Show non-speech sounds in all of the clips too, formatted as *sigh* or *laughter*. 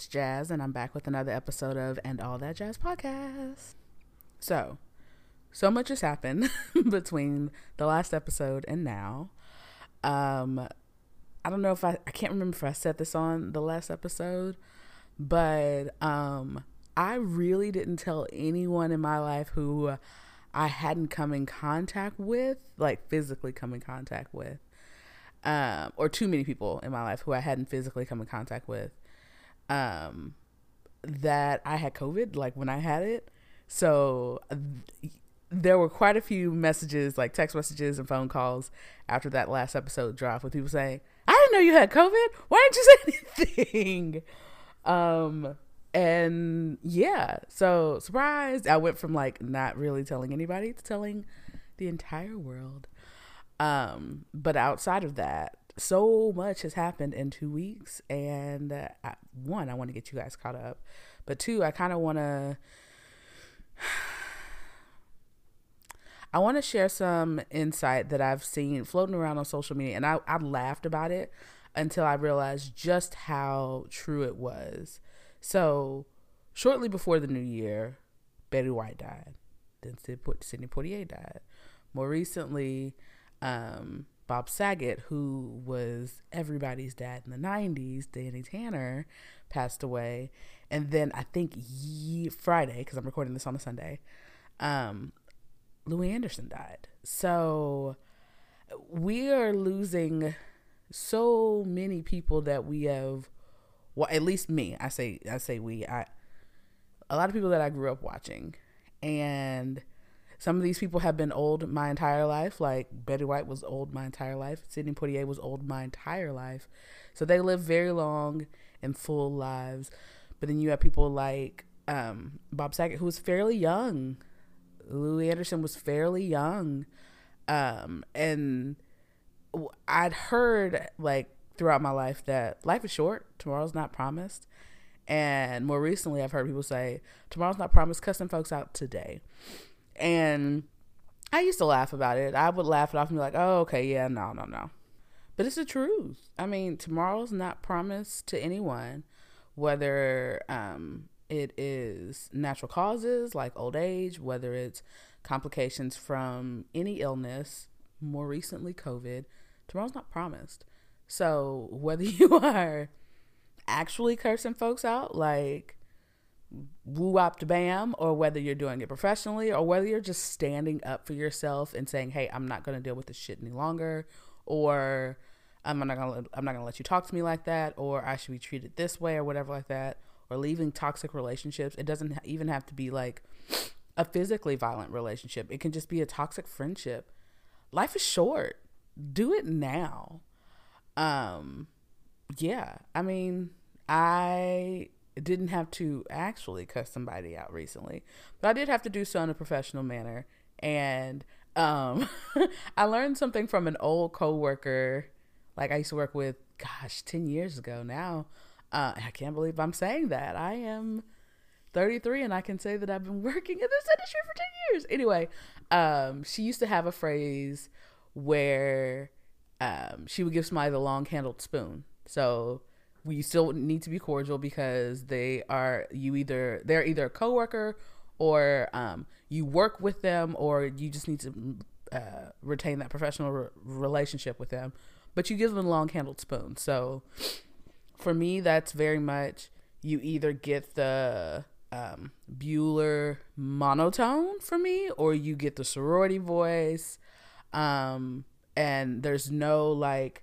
it's Jazz, and I'm back with another episode of And All That Jazz podcast. So, so much has happened *laughs* between the last episode and now. Um, I don't know if I, I can't remember if I said this on the last episode, but um, I really didn't tell anyone in my life who I hadn't come in contact with, like physically come in contact with, um, or too many people in my life who I hadn't physically come in contact with, um, that I had COVID, like when I had it. So th- there were quite a few messages, like text messages and phone calls after that last episode dropped with people saying, I didn't know you had COVID. Why didn't you *laughs* say anything? um, and yeah, so surprised. I went from like not really telling anybody to telling the entire world. Um, but outside of that, so much has happened in two weeks. And uh, one, I want to get you guys caught up. But two, I kind of want to. *sighs* I want to share some insight that I've seen floating around on social media, and I, I laughed about it until I realized just how true it was. So, shortly before the new year, Betty White died. Then Sidney Poitier died. More recently, um, Bob Saget, who was everybody's dad in the 90s, Danny Tanner, passed away. And then I think ye- Friday, because I'm recording this on a Sunday, um, Louie Anderson died. So we are losing so many people that we have well at least me i say i say we i a lot of people that i grew up watching and some of these people have been old my entire life. Like betty white was old my entire life. Sidney poitier was old my entire life. So they live very long and full lives. But then you have people like um, bob saget who was fairly young. Louie anderson was fairly young. Um, and i'd heard like throughout my life that life is short, tomorrow's not promised. And more recently, I've heard people say, tomorrow's not promised, cussing folks out today. And I used to laugh about it. I would laugh it off and be like, oh, okay, yeah, no, no, no. But it's the truth. I mean, tomorrow's not promised to anyone, whether um, it is natural causes like old age, whether it's complications from any illness, more recently, COVID. Tomorrow's not promised. So *laughs* whether you are actually cursing folks out, like woo up to bam, or whether you're doing it professionally, or whether you're just standing up for yourself and saying, "Hey, I'm not going to deal with this shit any longer," or I'm not gonna I'm not gonna let you talk to me like that, or I should be treated this way, or whatever like that, or leaving toxic relationships. It doesn't even have to be like a physically violent relationship. It can just be a toxic friendship. Life is short. Do it now um yeah i mean i didn't have to actually cuss somebody out recently but i did have to do so in a professional manner. And um *laughs* i learned something from an old coworker. Like i used to work with gosh 10 years ago now. Uh i can't believe i'm saying that. I am 33 and i can say that i've been *laughs* working in this industry for 10 years. Anyway um she used to have a phrase where um, she would give somebody the long handled spoon. So we still need to be cordial because they are you either they're either a coworker or um, you work with them or you just need to uh, retain that professional re- relationship with them. But you give them a long handled spoon. So for me, that's very much you either get the um, Bueller monotone for me or you get the sorority voice. Um, and there's no like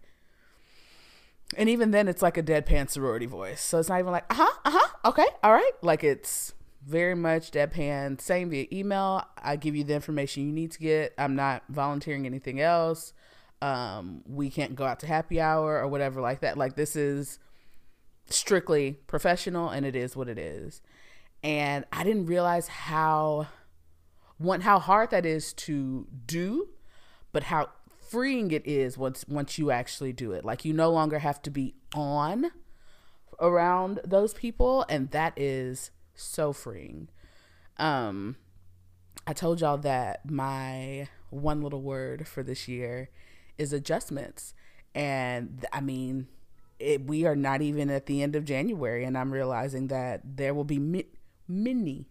and even then it's like a deadpan sorority voice. So it's not even like uh-huh uh-huh okay all right. Like it's very much deadpan. Same via email. I give you the information you need to get. I'm not volunteering anything else. Um we can't go out to happy hour or whatever like that. Like this is strictly professional and it is what it is. And i didn't realize how one how hard that is to do but how freeing it is once once you actually do it. Like you no longer have to be on around those people and that is so freeing. Um I told y'all that my one little word for this year is adjustments. And I mean, it, we are not even at the end of January, and I'm realizing that there will be mi- many,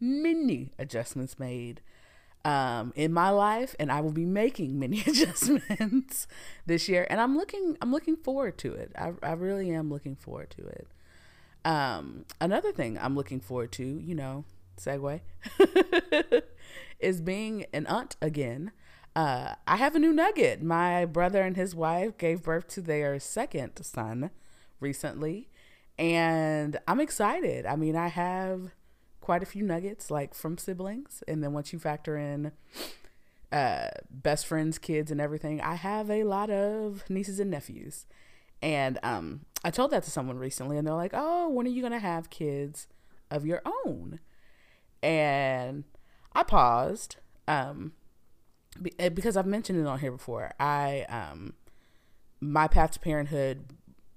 many adjustments made um, in my life, and I will be making *laughs* many adjustments this year. And I'm looking, I'm looking forward to it. I, I really am looking forward to it. Um, another thing I'm looking forward to, you know, segue, *laughs* is being an aunt again. Uh, I have a new nugget. My brother and his wife gave birth to their second son recently, and I'm excited. I mean, I have quite a few nuggets like from siblings. And then once you factor in uh best friends kids and everything i have a lot of nieces and nephews. And um i told that to someone recently and they're like oh when are you gonna have kids of your own? And i paused um eh, because i've mentioned it on here before. I um my path to parenthood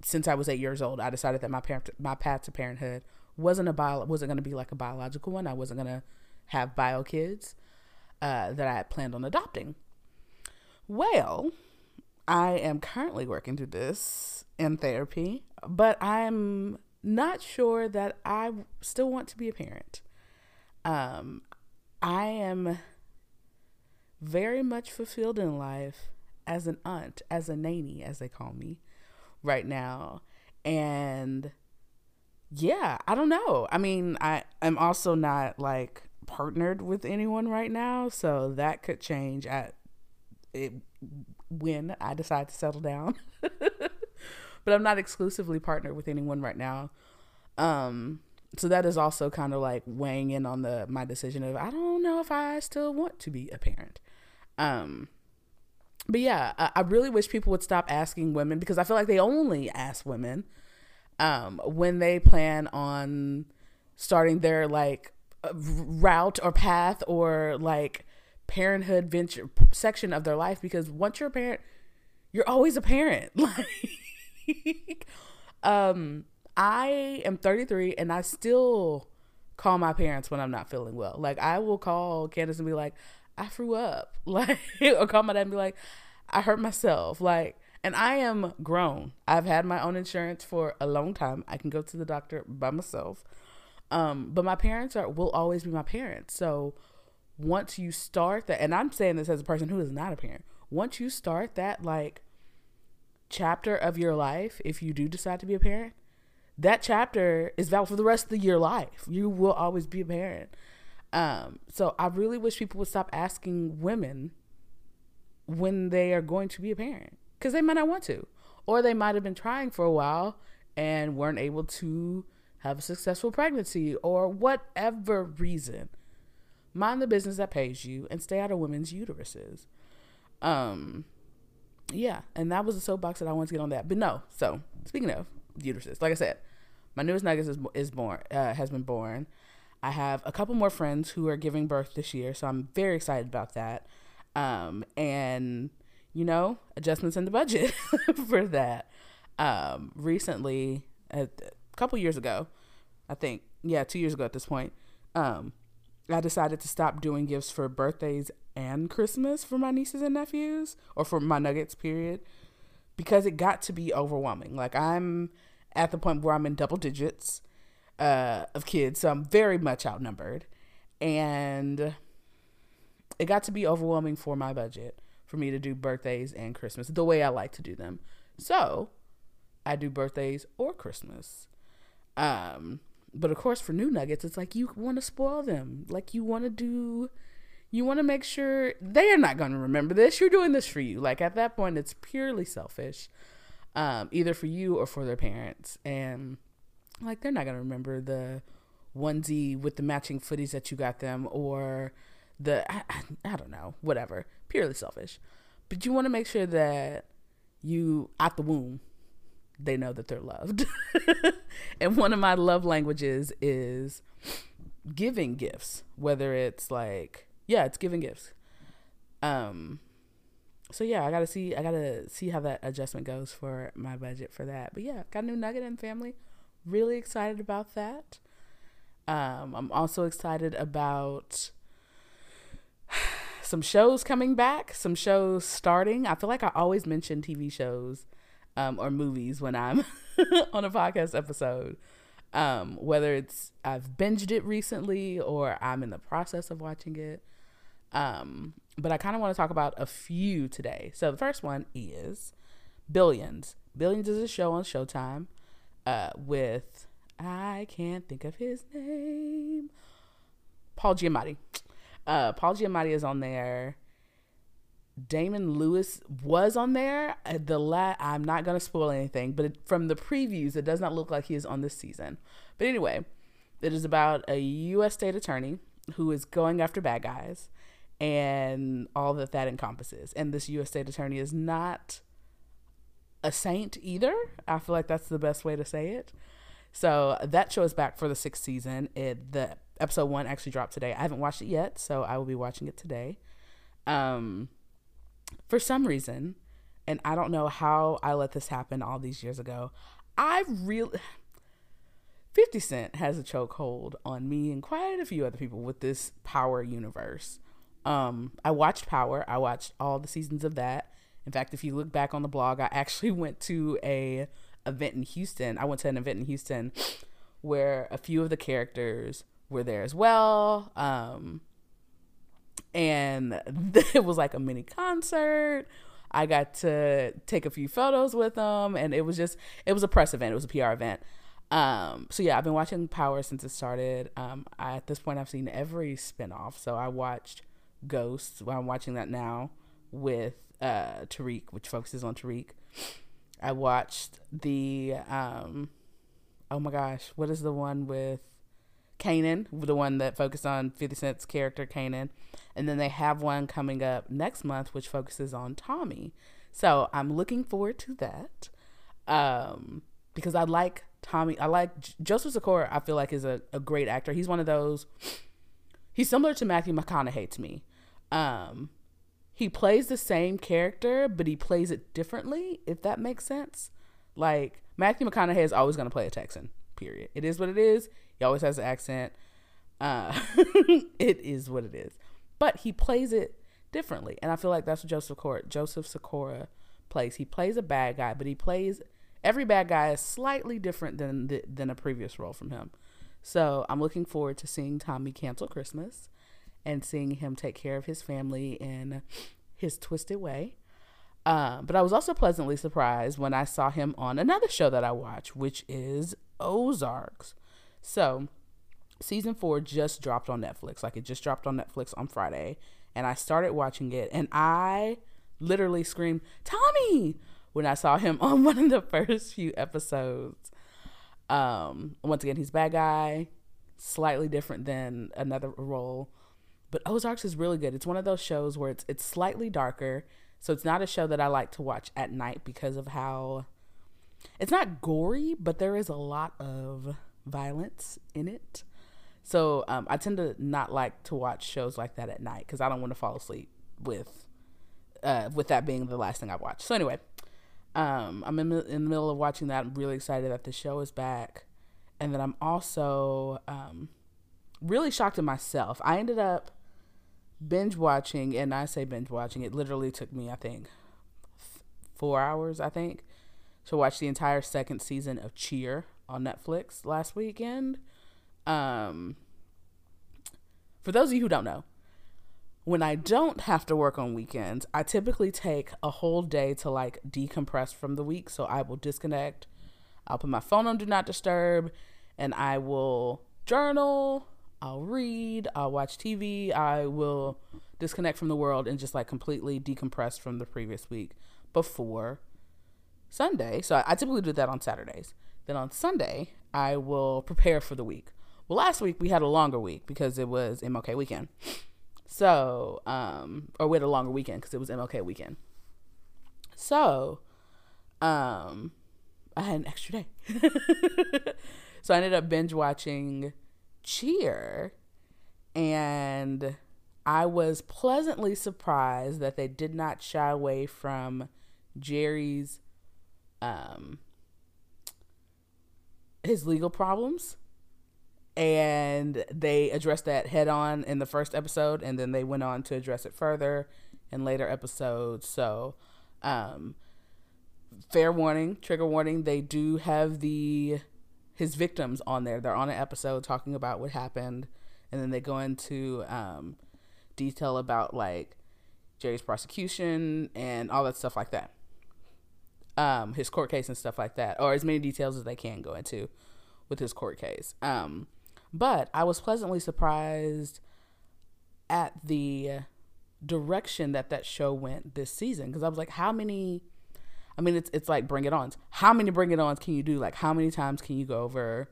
since i was eight years old i decided that my parent my path to parenthood wasn't a bio wasn't going to be like a biological one. I wasn't going to have bio kids uh, that I had planned on adopting. Well, I am currently working through this in therapy, but I'm not sure that I still want to be a parent. Um, I am very much fulfilled in life as an aunt, as a nanny, as they call me right now. And yeah, I don't know. I mean, I am also not like partnered with anyone right now, so that could change at it when I decide to settle down. *laughs* but I'm not exclusively partnered with anyone right now. Um so that is also kind of like weighing in on the my decision of I don't know if I still want to be a parent. Um but yeah, I, I really wish people would stop asking women because I feel like they only ask women um, when they plan on starting their like route or path or like parenthood venture section of their life because once you're a parent you're always a parent. *laughs* Like um i am 33 and i still call my parents when i'm not feeling well. Like i will call candace and be like i threw up. *laughs* Like or call my dad and be like i hurt myself. Like and I am grown. I've had my own insurance for a long time. I can go to the doctor by myself. Um, but my parents are will always be my parents. So once you start that and I'm saying this as a person who is not a parent, once you start that like chapter of your life, if you do decide to be a parent, that chapter is valid for the rest of your life. You will always be a parent. Um, so I really wish people would stop asking women when they are going to be a parent because they might not want to, or they might have been trying for a while and weren't able to have a successful pregnancy, or whatever reason. Mind the business that pays you and stay out of women's uteruses. Um, yeah, and that was a soapbox that I wanted to get on that. But no, so speaking of uteruses, like I said, my newest nugget is is born uh, has been born. I have a couple more friends who are giving birth this year, so I'm very excited about that. Um, and you know, adjustments in the budget *laughs* for that. Um, recently, a, a couple years ago, I think, yeah, two years ago at this point, um, I decided to stop doing gifts for birthdays and Christmas for my nieces and nephews, or for my nuggets, period, because it got to be overwhelming. Like, I'm at the point where I'm in double digits uh, of kids, so I'm very much outnumbered. And it got to be overwhelming for my budget for me to do birthdays and Christmas the way I like to do them. So I do birthdays or Christmas. Um, but of course, for new nuggets, it's like you want to spoil them. Like you want to do, you want to make sure they are not going to remember this. You're doing this for you. Like at that point, it's purely selfish, um, either for you or for their parents. And like they're not going to remember the onesie with the matching footies that you got them or the I, I, I don't know whatever purely selfish. But you want to make sure that you at the womb they know that they're loved. *laughs* And one of my love languages is giving gifts whether it's like yeah it's giving gifts. Um so yeah i gotta see i gotta see how that adjustment goes for my budget for that. But yeah got a new nugget in family. Really excited about that. Um i'm also excited about some shows coming back, some shows starting. I feel like I always mention TV shows um, or movies when I'm *laughs* on a podcast episode. Um, whether it's I've binged it recently or I'm in the process of watching it. Um, but I kind of want to talk about a few today. So the first one is Billions. Billions is a show on Showtime uh, with I can't think of his name. Paul Giamatti. Uh, Paul Giamatti is on there. Damian Lewis was on there. Uh, the la- I'm not gonna spoil anything, but it, from the previews, it does not look like he is on this season. But anyway, it is about a U.S. state attorney who is going after bad guys, and all that that encompasses. And this U.S. state attorney is not a saint either. I feel like that's the best way to say it. So that show is back for the sixth season. It the episode one actually dropped today. I haven't watched it yet, so I will be watching it today. Um, for some reason, and I don't know how I let this happen all these years ago. I really *sighs* 50 Cent has a chokehold on me and quite a few other people with this Power universe. Um, I watched Power. I watched all the seasons of that. In fact, if you look back on the blog, I actually *laughs* went to a event in Houston. I went to an event in Houston where a few of the characters were there as well. Um, and *laughs* it was like a mini concert. I got to take a few photos with them, and it was just it was a press event. It was a PR event. Um, so yeah, I've been watching Power since it started. Um, I, at this point, I've seen every spinoff. So I watched Ghosts. Well, I'm watching that now with uh, Tariq, which focuses on Tariq. I watched the um, oh my gosh, what is the one with Kanan, the one that focused on 50 Cent's character Kanan. And then they have one coming up next month, which focuses on Tommy. So I'm looking forward to that. Um, because I like Tommy. I like Joseph Sikora, I feel like is a, a great actor. He's one of those, he's similar to Matthew McConaughey to me. Um, he plays the same character, but he plays it differently, if that makes sense. Like Matthew McConaughey is always going to play a Texan, period. It is what it is. He always has an accent. Uh, *laughs* it is what it is. But he plays it differently. And I feel like that's what Joseph Sikora, Joseph Sikora plays. He plays a bad guy, but he plays every bad guy is slightly different than the, than a previous role from him. So I'm looking forward to seeing Tommy cancel Christmas and seeing him take care of his family in his twisted way. Uh, but I was also pleasantly surprised when I saw him on another show that I watch, which is Ozarks. So, season four just dropped on Netflix. Like it just dropped on Netflix on Friday, and I started watching it, and I literally screamed, "Tommy!" when I saw him *laughs* on one of the first few episodes. Um, once again, he's bad guy, slightly different than another role, but Ozarks is really good. It's one of those shows where it's it's slightly darker, so it's not a show that I like to watch at night because of how it's not gory, but there is a lot of violence in it. So um, I tend to not like to watch shows like that at night because I don't want to fall asleep with uh, with that being the last thing I watch. So anyway, um, I'm in, in the middle of watching that. I'm really excited that the show is back, and then I'm also um, really shocked at myself. I ended up binge watching, and I say binge watching. It literally took me, I think, four hours. I think to watch the entire second season of Cheer on Netflix last weekend. Um, for those of you who don't know, when I don't have to work on weekends, I typically take a whole day to like decompress from the week. So I will disconnect, I'll put my phone on Do Not Disturb, and I will journal, I'll read, I'll watch TV, I will disconnect from the world and just like completely decompress from the previous week before Sunday. So I typically do that on Saturdays. Then on Sunday, I will prepare for the week. Well, last week we had a longer week because it was MLK weekend. So, um, or we had a longer weekend because it was MLK weekend. So, um, I had an extra day. *laughs* so I ended up binge watching Cheer and I was pleasantly surprised that they did not shy away from Jerry's um his legal problems and they addressed that head on in the first episode and then they went on to address it further in later episodes so um fair warning, trigger warning, they do have the his victims on there. They're on an episode talking about what happened, and then they go into um, detail about like Jerry's prosecution and all that stuff like that. Um, his court case and stuff like that, or as many details as they can go into with his court case. Um, but I was pleasantly surprised at the direction that that show went this season because I was like, how many? I mean, it's it's like Bring It Ons. How many Bring It Ons can you do? Like, how many times can you go over,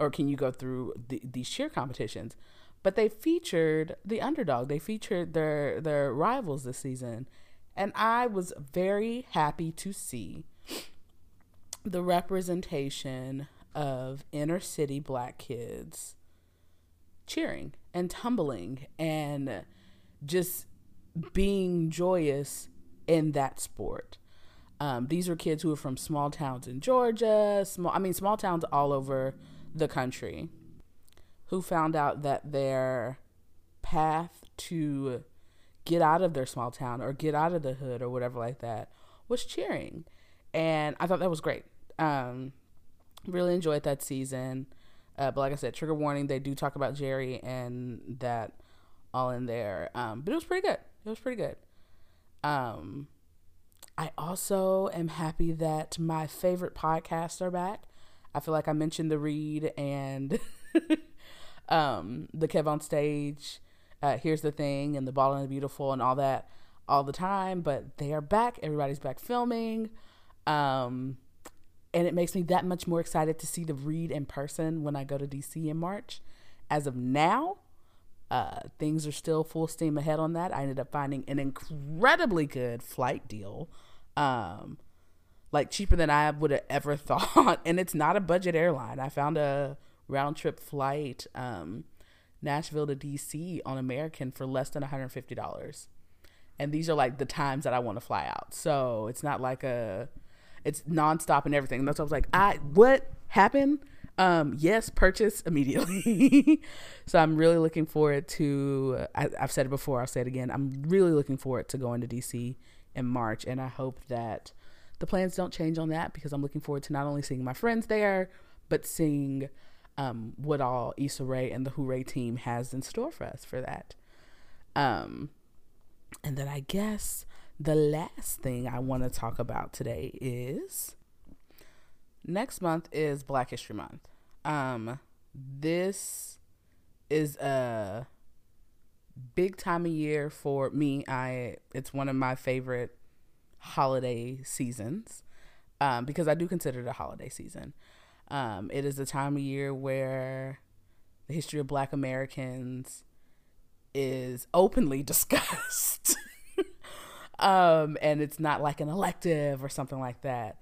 or can you go through the, these cheer competitions? But they featured the underdog. They featured their their rivals this season, and I was very happy to see the representation of inner city black kids cheering and tumbling and just being joyous in that sport. Um, these are kids who are from small towns in Georgia, small I mean small towns all over the country, who found out that their path to get out of their small town or get out of the hood or whatever like that was cheering, and I thought that was great. Um, really enjoyed that season. Uh, but like I said, trigger warning, they do talk about Jerry and that all in there. Um, but it was pretty good. It was pretty good. Um, I also am happy that my favorite podcasts are back. I feel like I mentioned the read and *laughs* um, the Kev on stage. Uh, here's the thing, and the Ball and the Beautiful, and all that, all the time. But they are back. Everybody's back filming. Um, and it makes me that much more excited to see the read in person when I go to DC in March. As of now, uh, things are still full steam ahead on that. I ended up finding an incredibly good flight deal, um, like cheaper than I would have ever *laughs* thought. and it's not a budget airline. I found a round trip flight, um, Nashville to DC on American for less than $150. And these are like the times that I want to fly out. So it's not like a it's nonstop and everything. And that's why I was like, I what happened? Um, yes, purchase immediately. *laughs* so I'm really looking forward to. I, have said it before. I'll say it again. I'm really looking forward to going to DC in March, and I hope that the plans don't change on that because I'm looking forward to not only seeing my friends there, but seeing um, what all Issa Rae and the Hoorae team has in store for us for that. Um, and then I guess the last thing I want to talk about today is next month is Black History Month. Um, this is a big time of year for me. I it's one of my favorite holiday seasons um, because I do consider it a holiday season. Um, it is a time of year where the history of Black Americans is openly *laughs* discussed um, and it's not like an elective or something like that.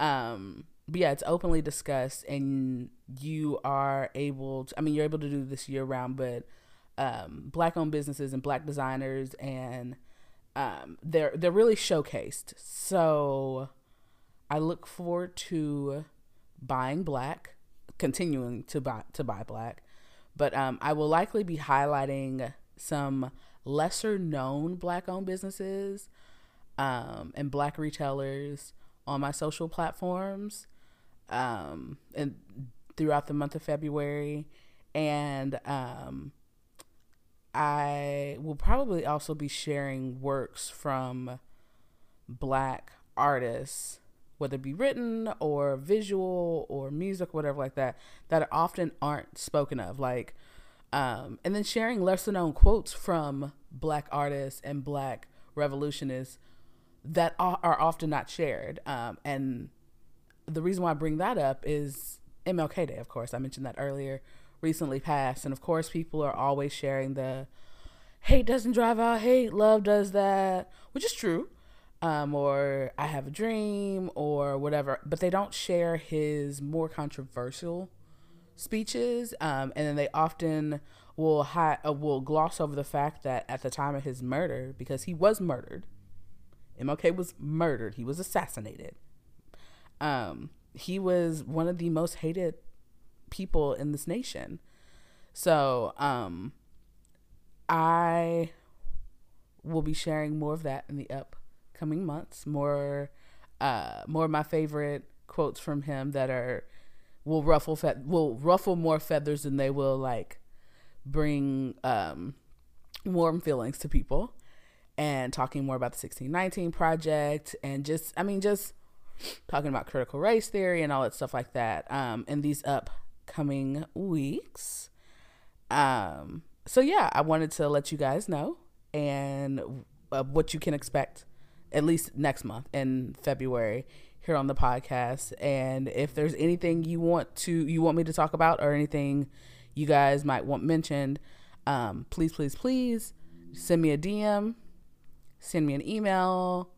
Um, but yeah, it's openly discussed, and you are able. To, I mean, you're able to do this year round, but um, black-owned businesses and black designers, and um, they're they're really showcased. So I look forward to buying black, continuing to buy to buy black, but um, I will likely be highlighting some lesser known black owned businesses um, and black retailers on my social platforms um, and throughout the month of February. And um, I will probably also be sharing works from black artists, whether it be written or visual or music, whatever like that, that often aren't spoken of. Like, um, and then sharing lesser known quotes from black artists and black revolutionists that are, are often not shared. Um, and the reason why I bring that up is MLK Day, of course. I mentioned that earlier, recently passed. And of course, people are always sharing the hate doesn't drive out hate, love does that, which is true. Um, or I have a dream or whatever, but they don't share his more controversial speeches. Um, and then they often will hi- uh, will gloss over the fact that at the time of his murder, because he was murdered, MLK was murdered. He was assassinated. Um, he was one of the most hated people in this nation. So, um, I will be sharing more of that in the upcoming months. More uh, more of my favorite quotes from him that are will ruffle fe- will ruffle more feathers than they will like bring um, warm feelings to people and talking more about the 1619 project and just i mean just talking about critical race theory and all that stuff like that um, in these upcoming weeks um, so yeah i wanted to let you guys know and uh, what you can expect at least next month in february here on the podcast. And if there's anything you want to you want me to talk about or anything you guys might want mentioned um, please please please send me a dm send me an email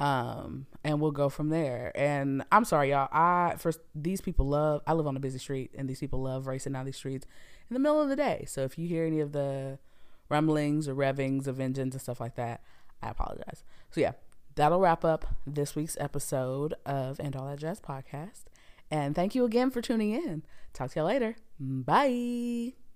um and we'll go from there. And i'm sorry y'all. I for these people love i live on a busy street and these people love racing down these streets in the middle of the day. So if you hear any of the rumblings or revvings of engines and stuff like that i apologize. So yeah that'll wrap up this week's episode of and all that jazz podcast. And thank you again for tuning in. Talk to you later. Bye